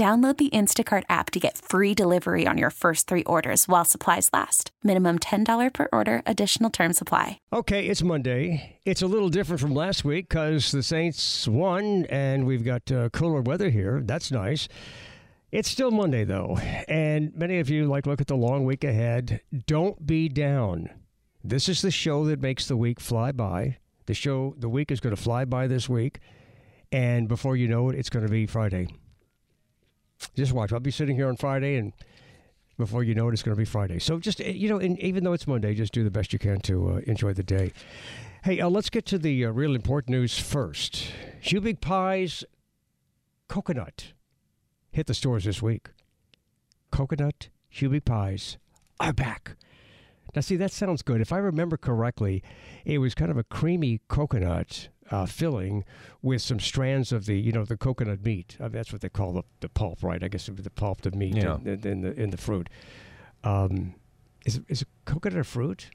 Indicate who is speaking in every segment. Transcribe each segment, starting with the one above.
Speaker 1: Download the Instacart app to get free delivery on your first three orders while supplies last. Minimum $10 per order, additional term supply.
Speaker 2: Okay, it's Monday. It's a little different from last week because the Saints won and we've got uh, cooler weather here. That's nice. It's still Monday, though. And many of you like look at the long week ahead. Don't be down. This is the show that makes the week fly by. The show, the week is going to fly by this week. And before you know it, it's going to be Friday. Just watch. I'll be sitting here on Friday, and before you know it, it's going to be Friday. So just eh, you know, and even though it's Monday, just do the best you can to uh, enjoy the day. Hey, uh, let's get to the uh, real important news first. Hubig Pies coconut hit the stores this week. Coconut Hubig Pies are back. Now, see, that sounds good. If I remember correctly, it was kind of a creamy coconut uh, filling with some strands of the, you know, the coconut meat. I mean, that's what they call the, the pulp, right? I guess it would be the pulp, the meat
Speaker 3: Yeah.
Speaker 2: in, in, in the in the fruit. Um, is is coconut a fruit?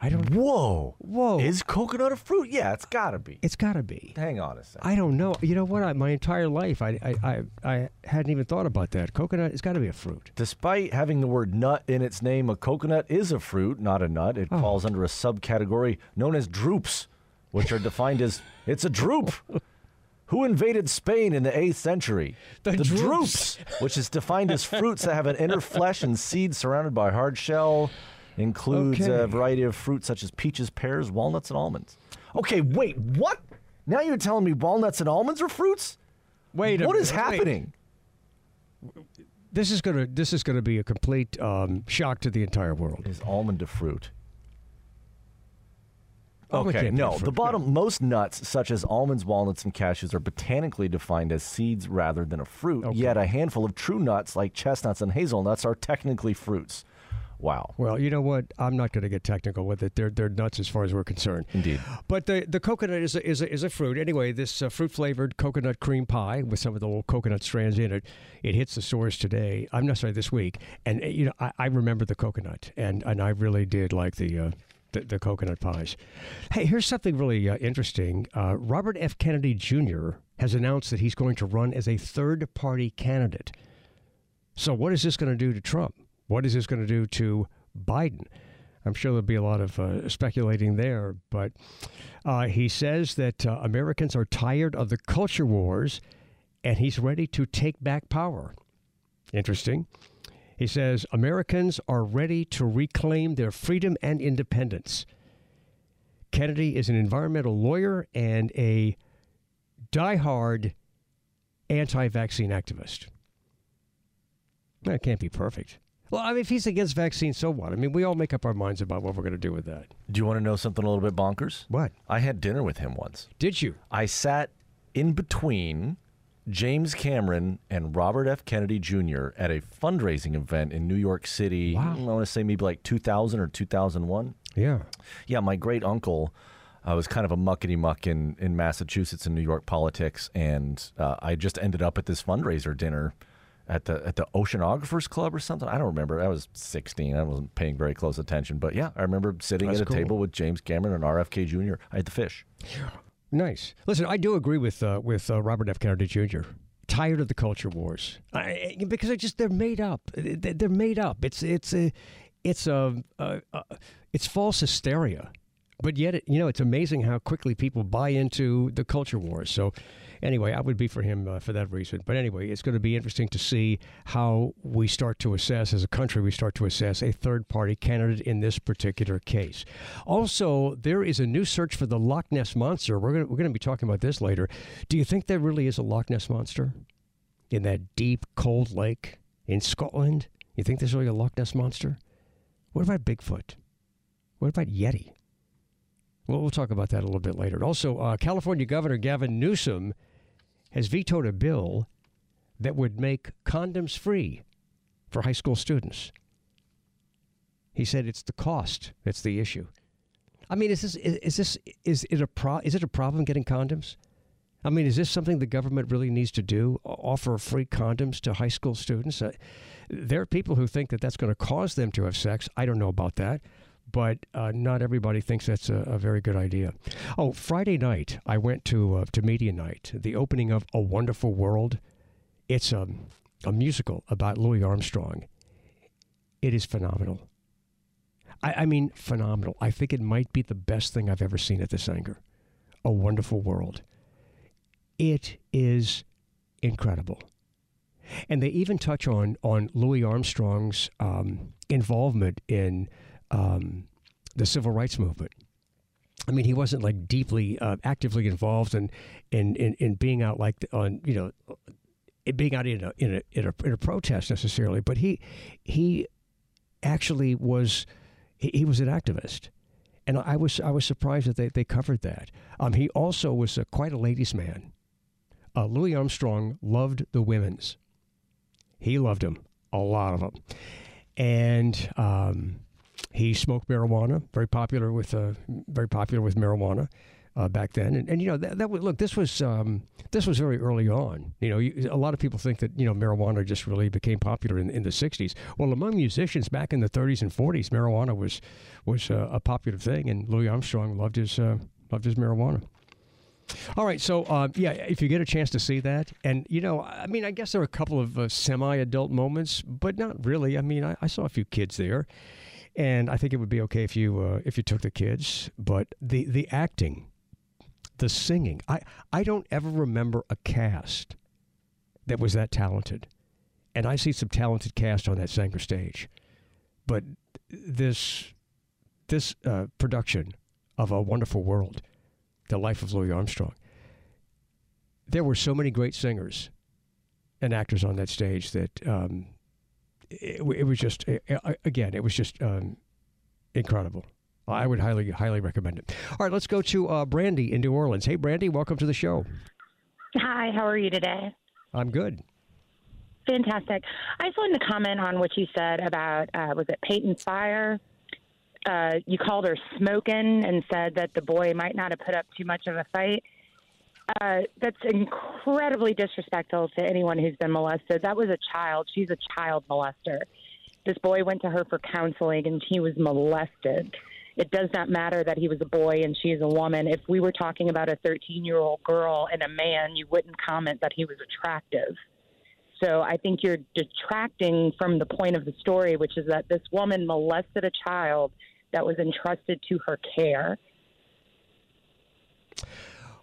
Speaker 2: I don't.
Speaker 3: Whoa.
Speaker 2: Whoa!
Speaker 3: Is coconut a fruit? Yeah, it's got to be.
Speaker 2: it's got to be.
Speaker 3: Hang on a second.
Speaker 2: I don't know. You know what? I, my entire life, I, I, I, I hadn't even thought about that. Coconut, it's got to be a fruit.
Speaker 3: Despite having the word nut in its name, a coconut is a fruit, not a nut. It
Speaker 2: Oh.
Speaker 3: falls under a subcategory known as drupes, which are defined as it's a drupe. Who invaded Spain in the 8th century?
Speaker 2: The drupes.
Speaker 3: which is defined as fruits that have an inner flesh and seeds surrounded by hard shell. Includes
Speaker 2: Okay.
Speaker 3: a variety of fruits such as peaches, pears, walnuts, and almonds. Okay, wait, what? Now you're telling me walnuts and almonds are fruits?
Speaker 2: Wait, a
Speaker 3: What is
Speaker 2: minute, wait.
Speaker 3: happening?
Speaker 2: This is gonna, this is gonna be a complete um, shock to the entire world.
Speaker 3: Is almond a fruit? Okay,
Speaker 2: can't be a
Speaker 3: no. The bottom, most nuts, such as almonds, walnuts, and cashews, are botanically defined as seeds rather than a fruit.
Speaker 2: Okay.
Speaker 3: Yet a handful of true nuts, like chestnuts and hazelnuts, are technically fruits. Wow.
Speaker 2: Well, you know what? I'm not going to get technical with it. They're they're nuts as far as we're concerned.
Speaker 3: Indeed.
Speaker 2: But the the coconut is a, is a, is a fruit. Anyway, this uh, fruit flavored coconut cream pie with some of the little coconut strands in it. It hits the stores today. I'm not sorry, this week. And uh, you know, I, I remember the coconut, and and I really did like the. Uh, the, the coconut pies. Hey, here's something really uh, interesting. Uh, Robert F. Kennedy Jr. has announced that he's going to run as a third party candidate. So, what is this going to do to Trump? What is this going to do to Biden? I'm sure there'll be a lot of uh, speculating there, but uh, he says that uh, Americans are tired of the culture wars and he's ready to take back power. Interesting. He says Americans are ready to reclaim their freedom and independence. Kennedy is an environmental lawyer and a diehard anti vaccine activist. That can't be perfect. Well, I mean, if he's against vaccines, so what? I mean, we all make up our minds about what we're going to do with that.
Speaker 3: Do you want to know something a little bit bonkers?
Speaker 2: What?
Speaker 3: I had dinner with him once.
Speaker 2: Did you?
Speaker 3: I sat in between James Cameron and Robert F. Kennedy Jr. at a fundraising event in New York City.
Speaker 2: Wow.
Speaker 3: I want to say maybe like 2000 or 2001.
Speaker 2: Yeah.
Speaker 3: Yeah, my great uncle uh, was kind of a muckety muck in, in Massachusetts and New York politics, and uh, I just ended up at this fundraiser dinner at the at the Oceanographers Club or something. I don't remember. I was 16. I wasn't paying very close attention, but yeah, I remember sitting
Speaker 2: That's
Speaker 3: at a
Speaker 2: cool.
Speaker 3: table with James Cameron and RFK Jr. I had the fish.
Speaker 2: Nice. Listen, I do agree with uh, with uh, Robert F. Kennedy Jr. Tired of the culture wars I, because they just they're made up. They- They're made up. It's it's a it's a, a, a it's false hysteria, but yet it, you know it's amazing how quickly people buy into the culture wars. So anyway, I would be for him uh, for that reason. But anyway, it's going to be interesting to see how we start to assess, as a country, we start to assess a third party candidate in this particular case. Also, there is a new search for the Loch Ness Monster. We're going we're to be talking about this later. Do you think there really is a Loch Ness Monster in that deep, cold lake in Scotland? You think there's really a Loch Ness Monster? What about Bigfoot? What about Yeti? Well, we'll talk about that a little bit later. Also, uh, California Governor Gavin Newsom has vetoed a bill that would make condoms free for high school students. He said it's the cost that's the issue. I mean, is this is, is this is it a pro, is it a problem getting condoms? I mean, is this something the government really needs to do? Offer free condoms to high school students? Uh, there are people who think that that's going to cause them to have sex. I don't know about that but uh, not everybody thinks that's a, a, very good idea. Oh, Friday night I went to uh, to media night, the opening of A Wonderful World. It's a a musical about Louis Armstrong. It is phenomenal. I, I mean, phenomenal. I think it might be the best thing I've ever seen at the Saenger. A Wonderful World. It is incredible. And they even touch on on Louis Armstrong's um, involvement in um, the civil rights movement. I mean, he wasn't like deeply uh, actively involved in, in, in in being out like on you know being out in a, in a in a in a protest necessarily, but he he actually was he, was an activist, and I was I was surprised that they, they covered that. Um, he also was a, quite a ladies' man. Uh, Louis Armstrong loved the women's. He loved them, a lot of them, and um, he smoked marijuana, very popular with uh, very popular with marijuana. Uh, back then, and, and you know that, that look. This was um, this was very early on. You know, you, a lot of people think that you know marijuana just really became popular in, in the '60s. Well, among musicians back in the '30s and '40s, marijuana was was uh, a popular thing, and Louis Armstrong loved his uh, loved his marijuana. All right, so uh, yeah, if you get a chance to see that, and you know, I mean, I guess there are a couple of uh, semi-adult moments, but not really. I mean, I, I, saw a few kids there, and I think it would be okay if you uh, if you took the kids. But the the acting, the singing, I I don't ever remember a cast that was that talented, and I see some talented cast on that Saenger stage, but this this uh, production of a wonderful world, the life of Louis Armstrong. There were so many great singers and actors on that stage that um, it, it was just again, it was just um, incredible. I would highly, highly recommend it. All right, let's go to uh, Brandy in New Orleans. Hey, Brandy, welcome to the show.
Speaker 4: Hi, how are you today?
Speaker 2: I'm good.
Speaker 4: Fantastic. I just wanted to comment on what you said about uh, was it Peyton Fire? Uh, you called her smoking and said that the boy might not have put up too much of a fight. Uh, that's incredibly disrespectful to anyone who's been molested. That was a child. She's a child molester. This boy went to her for counseling and he was molested. It does not matter that he was a boy and she is a woman. If we were talking about a 13 year old girl and a man, you wouldn't comment that he was attractive. So I think you're detracting from the point of the story, which is that this woman molested a child that was entrusted to her care.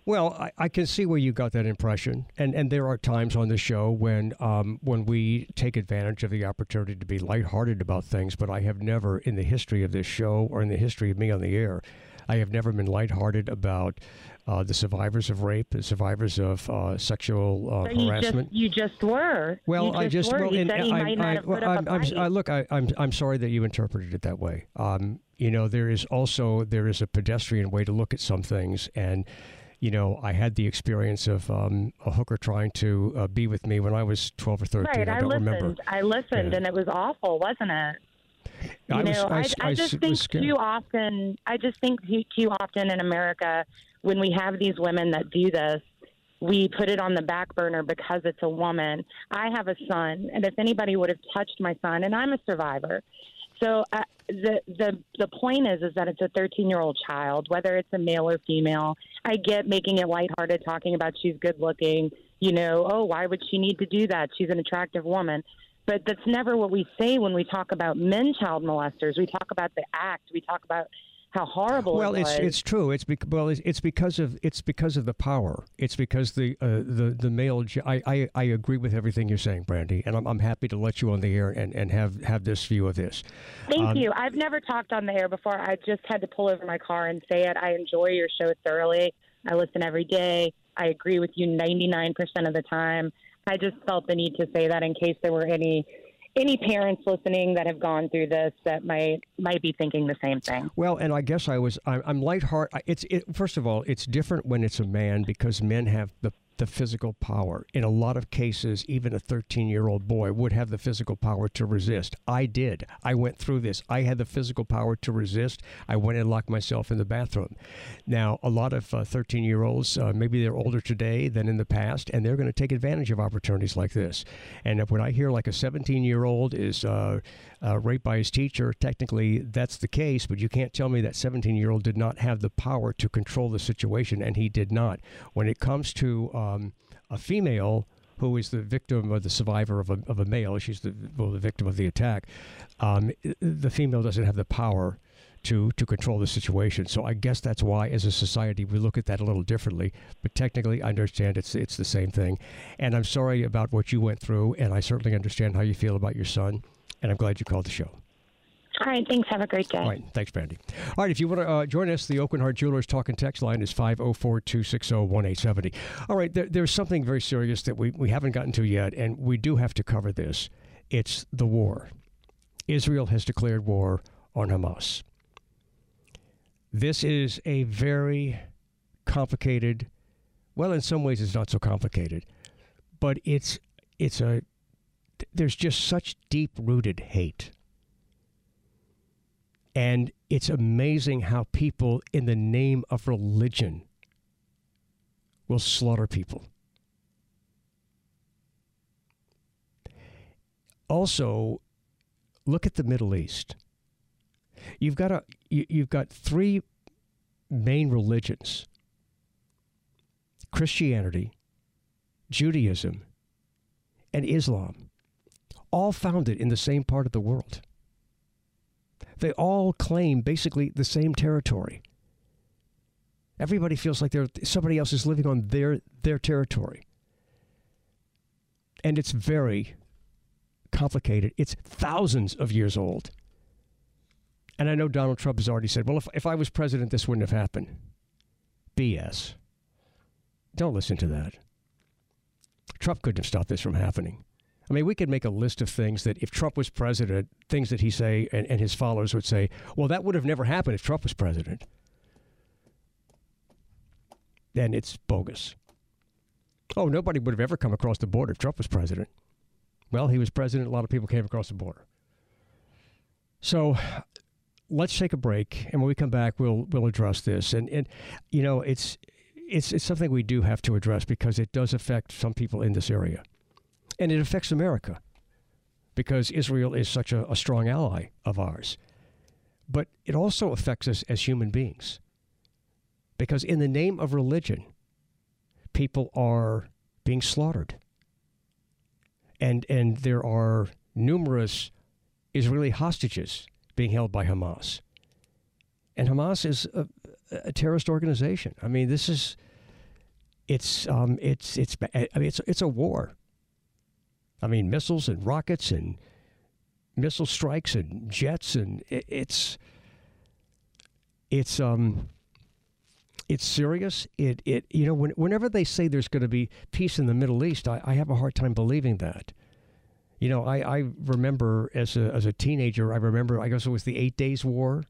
Speaker 2: Well, I, I, can see where you got that impression, and and there are times on the show when um, when we take advantage of the opportunity to be lighthearted about things. But I have never, in the history of this show or in the history of me on the air, I have never been lighthearted about uh, the survivors of rape, the survivors of uh, sexual uh,
Speaker 4: you
Speaker 2: harassment.
Speaker 4: Just, you just were.
Speaker 2: Well,
Speaker 4: just
Speaker 2: I just
Speaker 4: were.
Speaker 2: well, I, I,
Speaker 4: have put
Speaker 2: I'm, look, I, I'm I'm sorry that you interpreted it that way. Um, you know, there is also there is a pedestrian way to look at some things, and you know, I had the experience of um, a hooker trying to uh, be with me when I was 12 or 13.
Speaker 4: Right,
Speaker 2: I,
Speaker 4: I
Speaker 2: don't
Speaker 4: listened.
Speaker 2: remember.
Speaker 4: I listened,
Speaker 2: yeah.
Speaker 4: and it was awful, wasn't it? You
Speaker 2: I
Speaker 4: know,
Speaker 2: was,
Speaker 4: I, I, I just think too often. I just think too, too often in America, when we have these women that do this, we put it on the back burner because it's a woman. I have a son, and if anybody would have touched my son, and I'm a survivor, so uh, the the the point is is that it's a 13 year old child, whether it's a male or female. I get making it lighthearted, talking about she's good looking. You know, oh, why would she need to do that? She's an attractive woman. But that's never what we say when we talk about men child molesters. We talk about the act. We talk about how horrible.
Speaker 2: Well,
Speaker 4: it
Speaker 2: it's it's true. It's bec- well, it's, it's because of it's because of the power. It's because the uh, the the male. I, I I agree with everything you're saying, Brandy, and I'm I'm happy to let you on the air and, and have have this view of this.
Speaker 4: Thank
Speaker 2: um,
Speaker 4: you. I've never talked on the air before. I just had to pull over my car and say it. I enjoy your show thoroughly. I listen every day. I agree with you 99% of the time. I just felt the need to say that in case there were any any parents listening that have gone through this that might might be thinking the same thing.
Speaker 2: Well, and I guess I was I'm, I'm lighthearted. It's it, first of all, it's different when it's a man because men have the the physical power. In a lot of cases, even a 13 year old boy would have the physical power to resist. I did. I went through this. I had the physical power to resist. I went and locked myself in the bathroom. Now, a lot of 13 uh, year olds, uh, maybe they're older today than in the past, and they're going to take advantage of opportunities like this. And when I hear like a 17 year old is uh, uh, raped by his teacher, technically that's the case, but you can't tell me that 17 year old did not have the power to control the situation, and he did not. When it comes to um, a female who is the victim or the survivor of a, of a male, she's the, well, the victim of the attack, um, the female doesn't have the power to to control the situation. So I guess that's why, as a society, we look at that a little differently. But technically, I understand it's it's the same thing. And I'm sorry about what you went through, and I certainly understand how you feel about your son and I'm glad you called the show.
Speaker 4: All right, thanks. Have a great day. All
Speaker 2: right, thanks, Brandy. All right, if you want to uh, join us, the Aucoin Hart Jewelers talk and text line is 504 260 1870. All right, there, there's something very serious that we, we haven't gotten to yet, and we do have to cover this. It's the war. Israel has declared war on Hamas. This is a very complicated, well, in some ways, it's not so complicated, but it's it's a there's just such deep rooted hate. And it's amazing how people, in the name of religion, will slaughter people. Also, look at the Middle East. You've got a you, have got three main religions: Christianity, Judaism, and Islam all founded in the same part of the world. They all claim basically the same territory. Everybody feels like they're, somebody else is living on their, their territory. And it's very complicated. It's thousands of years old. And I know Donald Trump has already said, well, if, if I was president, this wouldn't have happened. BS. Don't listen to that. Trump couldn't have stopped this from happening. I mean, we could make a list of things that if Trump was president, things that he say and, and his followers would say, well, that would have never happened if Trump was president. Then it's bogus. Oh, nobody would have ever come across the border if Trump was president. Well, he was president. A lot of people came across the border. So let's take a break, and when we come back, we'll we'll address this. And and you know, it's it's it's something we do have to address because it does affect some people in this area and it affects America because Israel is such a, a strong ally of ours. But it also affects us as human beings because, in the name of religion, people are being slaughtered. And, and there are numerous Israeli hostages being held by Hamas. And Hamas is a, a terrorist organization. I mean, this is it's um, it's it's I mean, it's it's a war. I mean, missiles and rockets and missile strikes and jets, and it, it's it's um it's serious. It it you know when, whenever they say there's going to be peace in the Middle East, I, I have a hard time believing that. You know, I, I remember as a as a teenager, I remember I guess it was the Eight Days War.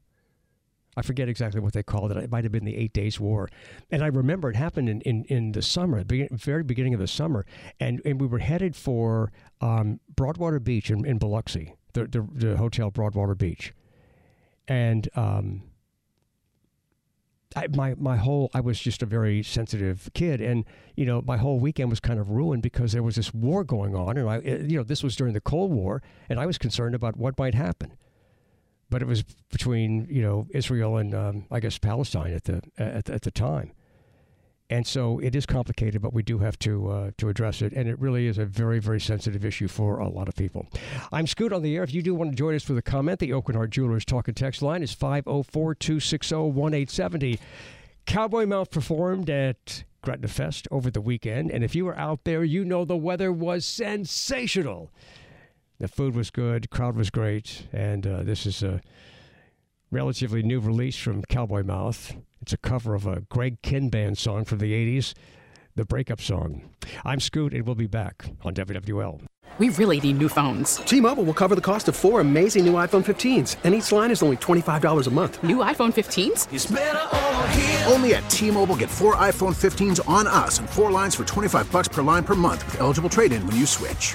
Speaker 2: I forget exactly what they called it. It might have been the Eight Days War. And I remember it happened in, in, in the summer, the very beginning of the summer. And, and we were headed for um, Broadwater Beach in, in Biloxi, the, the, the hotel Broadwater Beach. And um, I, my my whole I was just a very sensitive kid, and you know my whole weekend was kind of ruined because there was this war going on, and I you know this was during the Cold War, and I was concerned about what might happen but it was between you know Israel and um, I guess Palestine at the at, at the time, And so it is complicated, but we do have to uh, to address it, and it really is a very very sensitive issue for a lot of people. I'm Scoot on the air. If you do want to join us with a comment, the Aucoin Hart Jewelers talk and text line is 504-260-1870. Cowboy Mouth performed at Gretna Fest over the weekend, and if you were out there, you know the weather was sensational. The food was good, crowd was great, and uh, this is a relatively new release from Cowboy Mouth. It's a cover of a Greg Kihn band song from the 80s, the breakup song. I'm Scoot, and we'll be back on WWL.
Speaker 5: We really need new phones.
Speaker 6: T-Mobile will cover the cost of four amazing new iPhone 15s, and each line is only $25 a month.
Speaker 5: New iPhone 15s?
Speaker 7: Only at T-Mobile get four iPhone 15s on us and four lines for 25 bucks per line per month with eligible trade-in when you switch.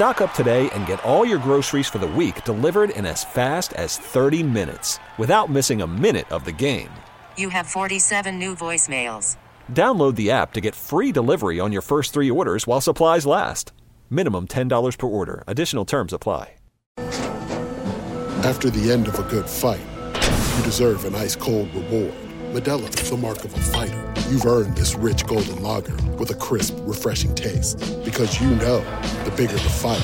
Speaker 8: Stock up today and get all your groceries for the week delivered in as fast as 30 minutes without missing a minute of the game.
Speaker 9: You have 47 new voicemails.
Speaker 8: Download the app to get free delivery on your first three orders while supplies last. Minimum $10 per order. Additional terms apply.
Speaker 10: After the end of a good fight, you deserve an ice cold reward. Modelo is the mark of a fighter. You've earned this rich golden lager with a crisp, refreshing taste. Because you know the bigger the fight,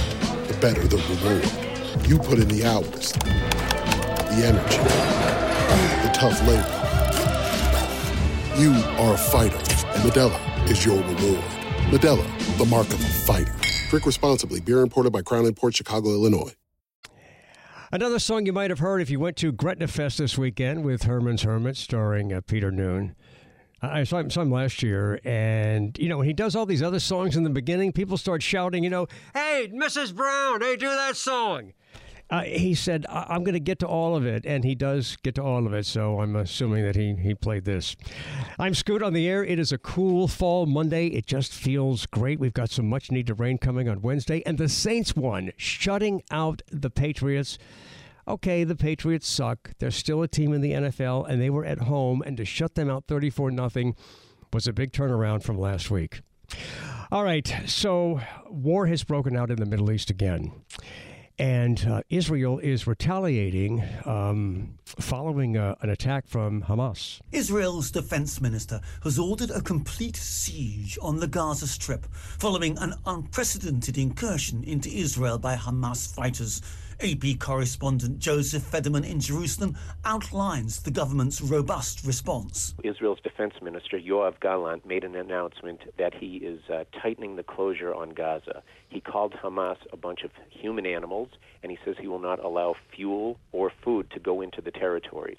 Speaker 10: the better the reward. You put in the hours, the energy, the tough labor. You are a fighter, and Modelo is your reward. Modelo, the mark of a fighter. Drink responsibly. Beer imported by Crown Imports Chicago, Illinois.
Speaker 2: Another song you might have heard if you went to Gretna Fest this weekend with Herman's Hermit, starring uh, Peter Noone. I saw him, saw him last year, and you know when he does all these other songs in the beginning, people start shouting, you know, "Hey, Mrs. Brown, hey, do that song." Uh, he said, I- am going to get to all of it. And he does get to all of it. So I'm assuming that he, he played this. I'm Scoot on the air. It is a cool fall Monday. It just feels great. We've got some much needed rain coming on Wednesday. And the Saints won, shutting out the Patriots. Okay, the Patriots suck. They're still a team in the NFL, and they were at home. And to shut them out 34 0 was a big turnaround from last week. All right, so war has broken out in the Middle East again. And uh, Israel is retaliating um, following uh, an attack from Hamas.
Speaker 11: Israel's defense minister has ordered a complete siege on the Gaza Strip following an unprecedented incursion into Israel by Hamas fighters. AP correspondent Josef Federman in Jerusalem outlines the government's robust response.
Speaker 12: Israel's defense minister, Yoav Gallant, made an announcement that he is uh, tightening the closure on Gaza. He called Hamas a bunch of human animals, and he says he will not allow fuel or food to go into the territory.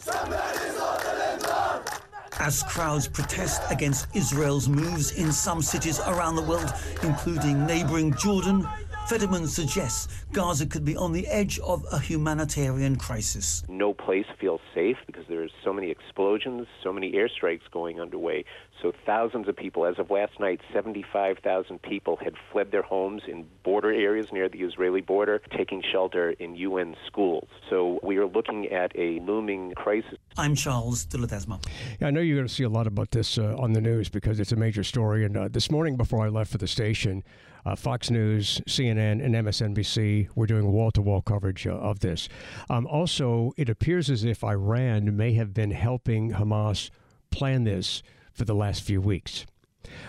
Speaker 11: As crowds protest against Israel's moves in some cities around the world, including neighboring Jordan, Federman suggests Gaza could be on the edge of a humanitarian crisis.
Speaker 12: No place feels safe because there's so many explosions, so many airstrikes going underway. So thousands of people, as of last night, 75,000 people had fled their homes in border areas near the Israeli border, taking shelter in UN schools. So we are looking at a looming crisis.
Speaker 11: I'm Charles de Ledesma.
Speaker 2: Yeah, I know you're going to see a lot about this uh, on the news because it's a major story. And uh, this morning, before I left for the station, uh, Fox News, CNN, and MSNBC were doing wall to wall coverage uh, of this. Um, also, it appears as if Iran may have been helping Hamas plan this for the last few weeks.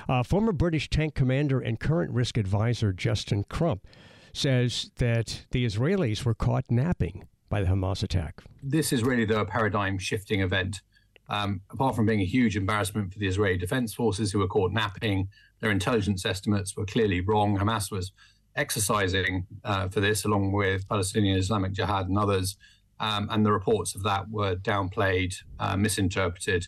Speaker 2: Uh, former British tank commander and current risk advisor Justin Crump says that the Israelis were caught napping by the Hamas attack.
Speaker 13: This is really the paradigm shifting event. Um, apart from being a huge embarrassment for the Israeli Defense Forces who were caught napping, their intelligence estimates were clearly wrong. Hamas was exercising uh, for this, along with Palestinian Islamic Jihad and others. Um, and the reports of that were downplayed, uh, misinterpreted,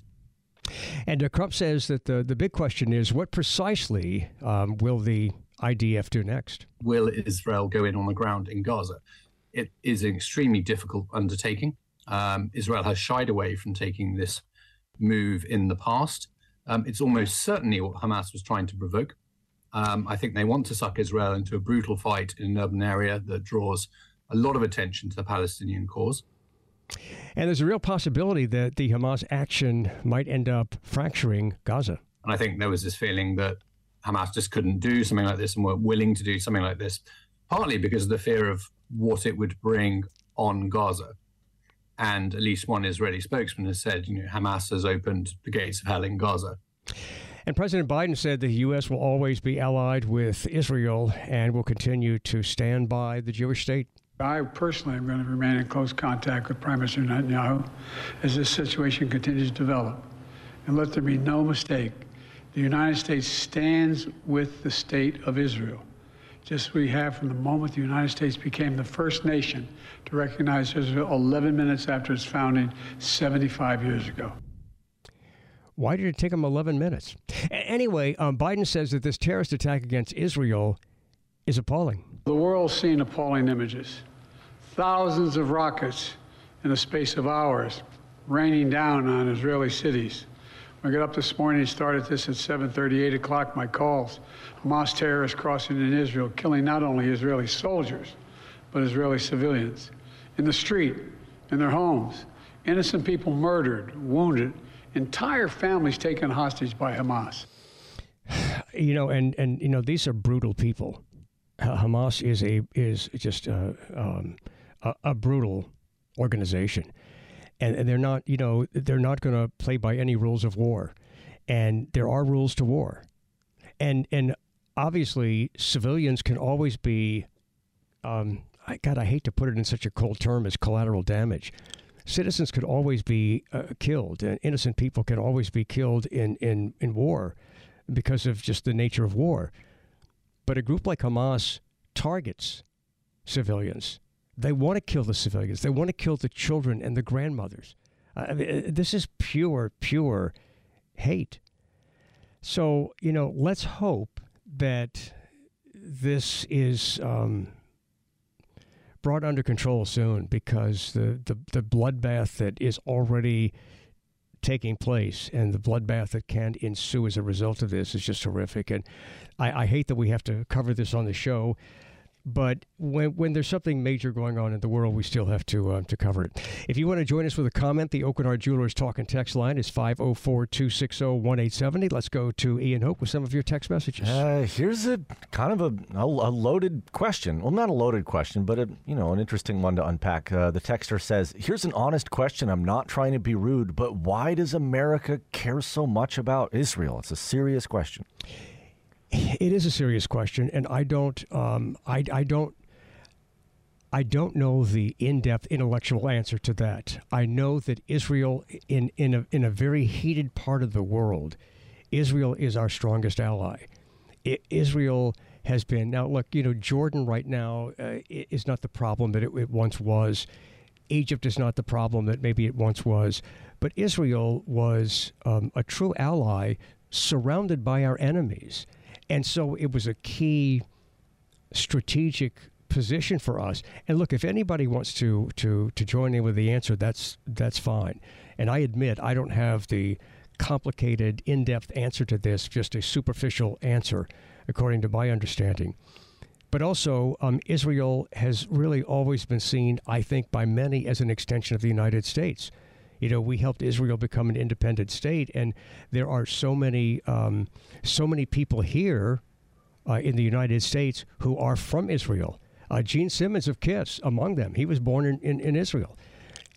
Speaker 2: and uh, Crump says that the, the big question is what precisely um, will the IDF do next?
Speaker 13: Will Israel go in on the ground in Gaza? It is an extremely difficult undertaking. Um, Israel has shied away from taking this move in the past. Um, it's almost certainly what Hamas was trying to provoke. Um, I think they want to suck Israel into a brutal fight in an urban area that draws a lot of attention to the Palestinian cause.
Speaker 2: And there's a real possibility that the Hamas action might end up fracturing Gaza.
Speaker 13: And I think there was this feeling that Hamas just couldn't do something like this and weren't willing to do something like this, partly because of the fear of what it would bring on Gaza. And at least one Israeli spokesman has said, you know, Hamas has opened the gates of hell in Gaza.
Speaker 2: And President Biden said the U.S. will always be allied with Israel and will continue to stand by the Jewish state.
Speaker 14: I personally am going to remain in close contact with Prime Minister Netanyahu as this situation continues to develop. And let there be no mistake the United States stands with the state of Israel, just as we have from the moment the United States became the first nation to recognize Israel 11 minutes after its founding 75 years ago.
Speaker 2: Why did it take them 11 minutes? A- anyway, um, Biden says that this terrorist attack against Israel is appalling.
Speaker 14: The world's seen appalling images. Thousands of rockets in the space of hours raining down on Israeli cities. I got up this morning and started this at 7:30, 8 o'clock, my calls. Hamas terrorists crossing in Israel, killing not only Israeli soldiers, but Israeli civilians. In the street, in their homes. Innocent people murdered, wounded, entire families taken hostage by Hamas.
Speaker 2: You know, and, and you know, these are brutal people. Hamas is a is just a, um, a, a brutal organization, and, and they're not you know they're not going to play by any rules of war, and there are rules to war, and and obviously civilians can always be, um, I, God, I hate to put it in such a cold term as collateral damage. Citizens could always be uh, killed, and innocent people can always be killed in, in, in war because of just the nature of war. But a group like Hamas targets civilians. They want to kill the civilians. They want to kill the children and the grandmothers. I mean, this is pure, pure hate. So, you know, let's hope that this is um, brought under control soon because the, the, the bloodbath that is already taking place and the bloodbath that can ensue as a result of this is just horrific. And I, I hate that we have to cover this on the show. But when, when there's something major going on in the world, we still have to uh, to cover it. If you want to join us with a comment, the Aucoin Hart Jewelers Talk and Text line is 504 260 1870. Let's go to Ian Hope with some of your text messages.
Speaker 3: Uh, here's a kind of a, a, a loaded question. Well, not a loaded question, but a, you know an interesting one to unpack. Uh, the texter says, "Here's an honest question. I'm not trying to be rude, but why does America care so much about Israel? It's a serious question."
Speaker 2: It is a serious question, and I don't, um, I, I don't, I don't know the in-depth intellectual answer to that. I know that Israel, in in a in a very heated part of the world, Israel is our strongest ally. Israel has been now. Look, you know, Jordan right now uh, is not the problem that it, it once was. Egypt is not the problem that maybe it once was, but Israel was um, a true ally surrounded by our enemies. And so it was a key strategic position for us. And look, if anybody wants to to to join in with the answer, that's that's fine. And I admit I don't have the complicated, in-depth answer to this, just a superficial answer, according to my understanding. But also, um, Israel has really always been seen, I think, by many as an extension of the United States. You know, we helped Israel become an independent state, and there are so many, um, so many people here uh, in the United States who are from Israel. Uh, Gene Simmons of Kiss, among them, he was born in, in, in, Israel,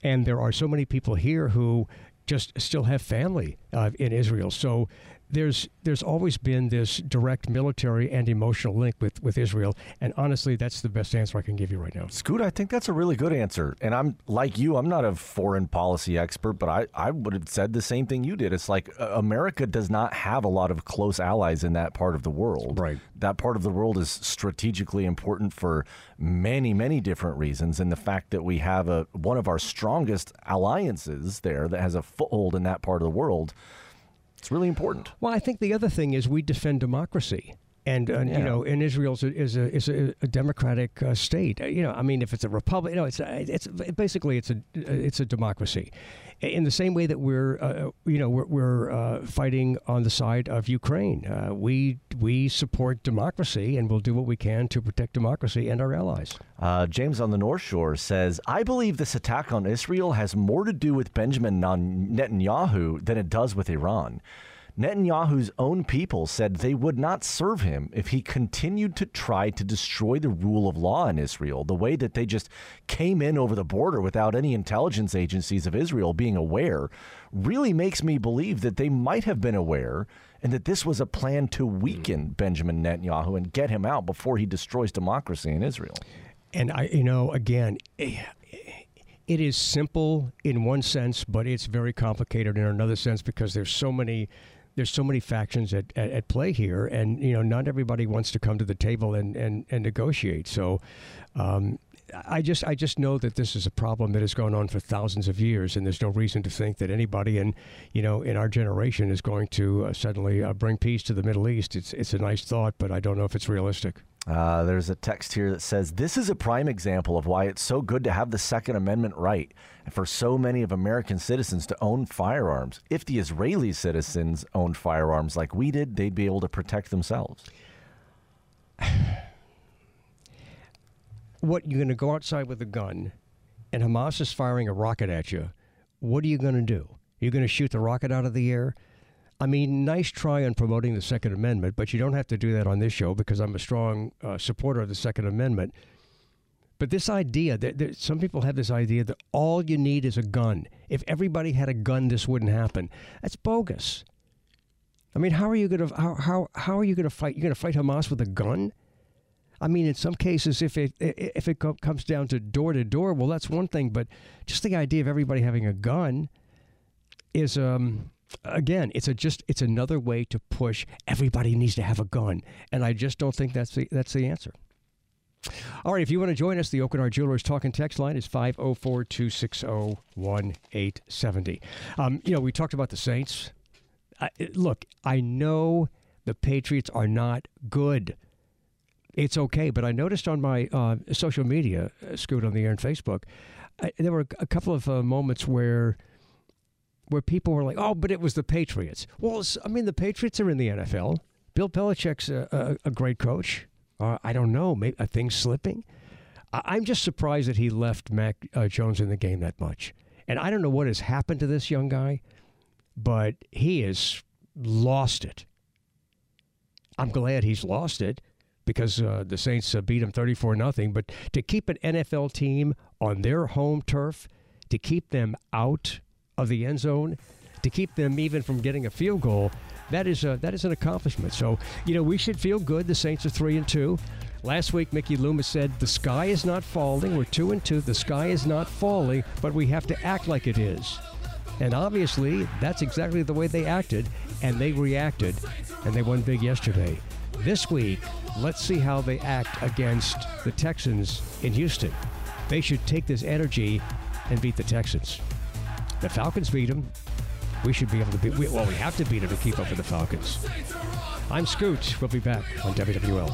Speaker 2: and there are so many people here who just still have family uh, in Israel. So there's there's always been this direct military and emotional link with, with Israel, and honestly, that's the best answer I can give you right now.
Speaker 3: Scoot, I think that's a really good answer, and I'm like you. I'm not a foreign policy expert, but I, I would have said the same thing you did. It's like uh, America does not have a lot of close allies in that part of the world.
Speaker 2: Right.
Speaker 3: That part of the world is strategically important for many many different reasons, and the fact that we have a one of our strongest alliances there that has a foothold in that part of the world it's really important.
Speaker 2: Well, I think the other thing is we defend democracy. And, uh,
Speaker 3: Yeah.
Speaker 2: you know, and Israel is a, is a, is a, a democratic uh, state. Uh, You know, I mean, if it's a republic, you know, it's a, it's basically it's a it's a democracy. In the same way that we're, uh, you know, we're, we're uh, fighting on the side of Ukraine. Uh, we we support democracy, and we'll do what we can to protect democracy and our allies.
Speaker 3: Uh, James on the North Shore says, I believe this attack on Israel has more to do with Benjamin Netanyahu than it does with Iran. Netanyahu's own people said they would not serve him if he continued to try to destroy the rule of law in Israel, the way that they just came in over the border without any intelligence agencies of Israel being aware, really makes me believe that they might have been aware and that this was a plan to weaken mm. Benjamin Netanyahu and get him out before he destroys democracy in Israel.
Speaker 2: And I, you know, again, it is simple in one sense, but it's very complicated in another sense because there's so many. There's so many factions at, at, at play here, and you know not everybody wants to come to the table and, and, and negotiate. So, um, I just I just know that this is a problem that has gone on for thousands of years, and there's no reason to think that anybody in you know in our generation is going to uh, suddenly uh, bring peace to the Middle East. It's it's a nice thought, but I don't know if it's realistic.
Speaker 3: Uh, there's a text here that says this is a prime example of why it's so good to have the Second Amendment right for so many of American citizens to own firearms. If the Israeli citizens owned firearms like we did, they'd be able to protect themselves.
Speaker 2: what you're going to go outside with a gun and Hamas is firing a rocket at you, what are you going to do? You're going to shoot the rocket out of the air? I mean, nice try on promoting the Second Amendment, but you don't have to do that on this show because I'm a strong uh, supporter of the Second Amendment. But this idea that, that some people have this idea that all you need is a gun. If everybody had a gun, this wouldn't happen. That's bogus. I mean, how are you going to how, how how are you going to fight? You're going to fight Hamas with a gun? I mean, in some cases, if it if it comes down to door to door, well, that's one thing. But just the idea of everybody having a gun is, um, again, it's a just it's another way to push. Everybody needs to have a gun, and I just don't think that's the that's the answer. All right, if you want to join us, the Aucoin Hart Jewelers talk and text line is 504 260 1870. Um, You know, we talked about the Saints. I, look, I know the Patriots are not good. It's okay, but I noticed on my uh, social media, uh, on the air and Facebook, I, there were a couple of uh, moments where where people were like, "Oh, but it was the Patriots." Well, I mean, the Patriots are in the NFL. Bill Belichick's a, a, a great coach. Uh, I don't know, maybe a thing slipping. I, I'm just surprised that he left Mac uh, Jones in the game that much. And I don't know what has happened to this young guy, but he has lost it. I'm glad he's lost it because uh, the Saints uh, beat him 34 nothing. But to keep an NFL team on their home turf, to keep them out of the end zone, to keep them even from getting a field goal, that is a, that is an accomplishment. So you know we should feel good. The Saints are three and two. Last week, Mickey Loomis said the sky is not falling. We're two and two. The sky is not falling, but we have to act like it is. And obviously, that's exactly the way they acted, and they reacted, and they won big yesterday. This week, let's see how they act against the Texans in Houston. They should take this energy and beat the Texans. The Falcons beat them. We should be able to beat, we- well, we have to beat them to keep up with the Falcons. I'm Scoot. We'll be back on WWL.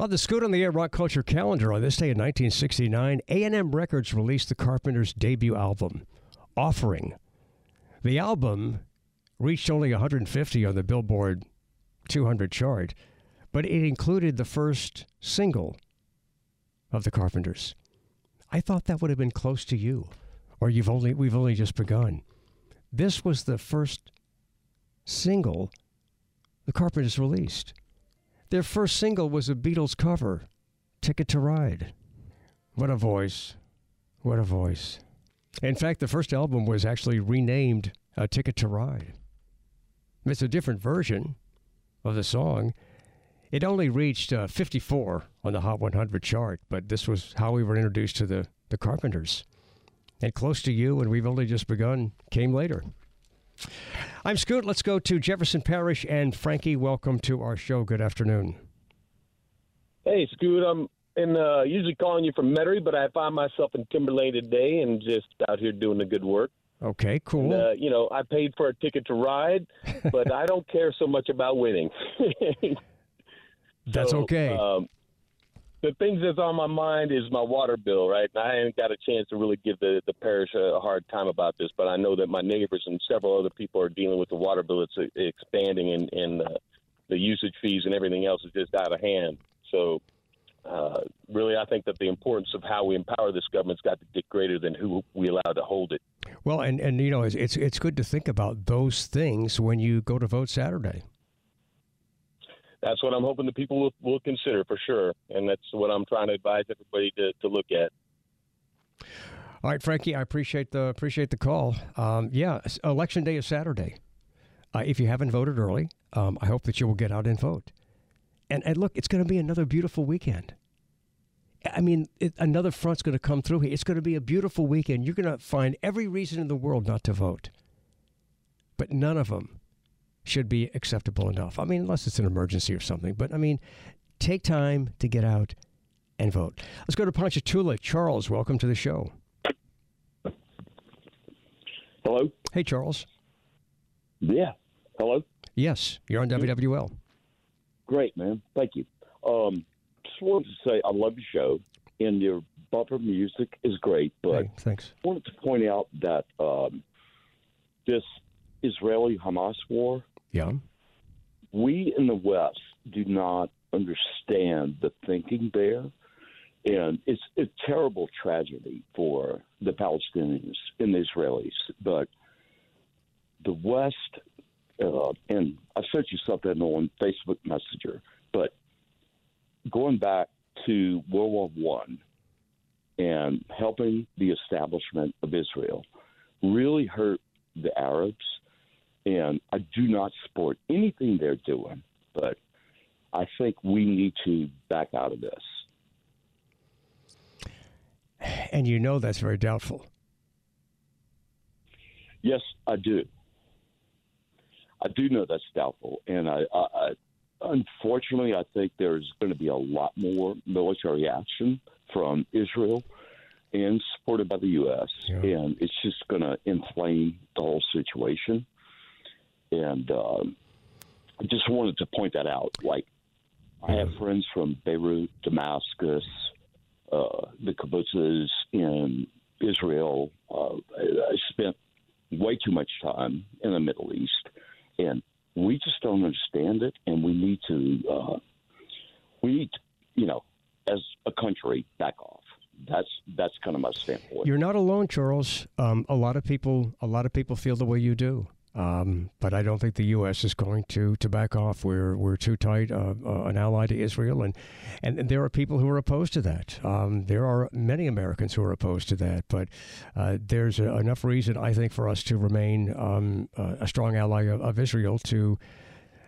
Speaker 2: On the Scoot on the Air Rock Culture calendar on this day in 1969, A&M Records released the Carpenters' debut album, Offering. The album reached only 150 on the Billboard 200 chart, but it included the first single of the Carpenters. I thought that would have been close to you, or you've only we've only just begun. This was the first single the Carpenters released. Their first single was a Beatles cover, Ticket to Ride. What a voice. What a voice. In fact, the first album was actually renamed uh, Ticket to Ride. It's a different version of the song. It only reached uh, 54 on the Hot 100 chart, but this was how we were introduced to the, the Carpenters. And Close to You, and We've Only Just Begun, came later. I'm Scoot. Let's go to Jefferson Parish. And Frankie, welcome to our show. Good afternoon.
Speaker 15: Hey, Scoot. I'm in, uh, usually calling you from Metairie, but I find myself in Timberlake today and just out here doing the good work.
Speaker 2: Okay, cool.
Speaker 15: And, uh, you know, I paid for a ticket to ride, but I don't care so much about winning.
Speaker 2: That's
Speaker 15: So,
Speaker 2: okay.
Speaker 15: Um, the things that's on my mind is my water bill, right? I haven't got a chance to really give the, the parish a, hard time about this, but I know that my neighbors and several other people are dealing with the water bill. It's uh, expanding, and, and uh, the usage fees and everything else is just out of hand. So, uh, really, I think that the importance of how we empower this government's got to get greater than who we allow to hold it.
Speaker 2: Well, and, and you know, it's, it's, it's good to think about those things when you go to vote Saturday.
Speaker 15: That's what I'm hoping the people will, will consider for sure, and that's what I'm trying to advise everybody to, to look at.
Speaker 2: All right, Frankie, I appreciate the appreciate the call. Um, yeah, election day is Saturday. Uh, if you haven't voted early, um, I hope that you will get out and vote. And and look, it's going to be another beautiful weekend. I mean, it, another front's going to come through here. It's going to be a beautiful weekend. You're going to find every reason in the world not to vote, but none of them should be acceptable enough. I mean, unless it's an emergency or something. But I mean, take time to get out and vote. Let's go to Ponchatoula. Charles, welcome to the show.
Speaker 16: Hello.
Speaker 2: Hey, Charles.
Speaker 16: Yeah. Hello.
Speaker 2: Yes, you're on WWL.
Speaker 16: Great, man. Thank you. Um, just wanted to say I love your show, and your bumper music is great. But
Speaker 2: Hey, thanks.
Speaker 16: I wanted to point out that um, this Israeli Hamas war,
Speaker 2: Yeah.
Speaker 16: we in the West do not understand the thinking there. And it's a terrible tragedy for the Palestinians and the Israelis. But the West, uh, and I sent you something on Facebook Messenger, but going back to World War One and helping the establishment of Israel really hurt the Arabs. And I do not support anything they're doing, but I think we need to back out of this.
Speaker 2: And you know that's very doubtful.
Speaker 16: Yes, I do. I do know that's doubtful, and I, I, I unfortunately I think there's going to be a lot more military action from Israel, and supported by the U.S. And it's just going to inflame the whole situation. And um, I just wanted to point that out. Like, I have friends from Beirut, Damascus, uh, the kibbutzes in Israel. Uh, I I spent way too much time in the Middle East, and we just don't understand it. And we need to, uh, we need, to, you know, as a country, back off. That's that's kind of my standpoint.
Speaker 2: You're not alone, Charles. Um, a lot of people, a lot of people feel the way you do. Um, but I don't think the U.S. is going to, to back off. We're we're too tight uh, uh, an ally to Israel, and, and and there are people who are opposed to that. Um, there are many Americans who are opposed to that. But uh, there's a, enough reason, I think, for us to remain um, a strong ally of, of Israel to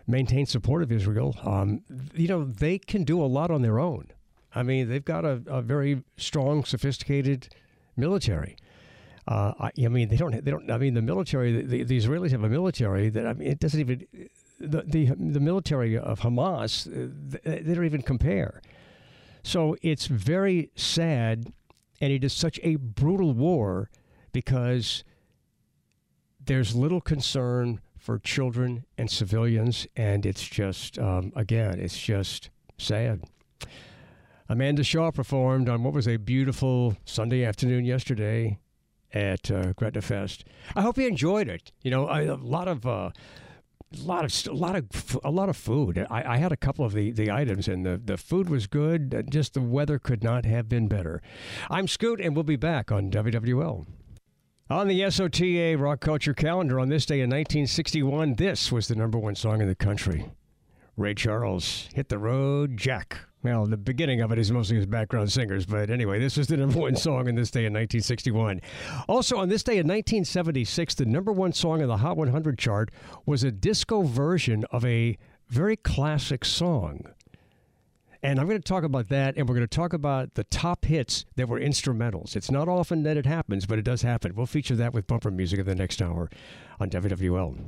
Speaker 2: maintain support of Israel. Um, you know, they can do a lot on their own. I mean, they've got a, a very strong, sophisticated military. Uh, I, I mean, they don't. They don't. I mean, the military. The, the Israelis have a military that I mean, it doesn't even. The the, the military of Hamas, uh, they they don't even compare. So it's very sad, and it is such a brutal war because there's little concern for children and civilians, and it's just um, again, it's just sad. Amanda Shaw performed on what was a beautiful Sunday afternoon yesterday at uh, Gretna Fest. I hope you enjoyed it. You know, I, a lot of. Uh, a lot of a lot of a lot of food. I, I had a couple of the, the items, and the, the food was good. uh, Just the weather could not have been better. I'm Scoot, and we'll be back on WWL. On the SOTA Rock Culture calendar on this day in 1961, this was the number one song in the country. Ray Charles, Hit the Road, Jack. Well, the beginning of it is mostly as background singers, but anyway, this was the number one song in this day in 1961. Also, on this day in 1976, the number one song in the Hot 100 chart was a disco version of a very classic song. And I'm going to talk about that, and we're going to talk about the top hits that were instrumentals. It's not often that it happens, but it does happen. We'll feature that with bumper music in the next hour on WWL.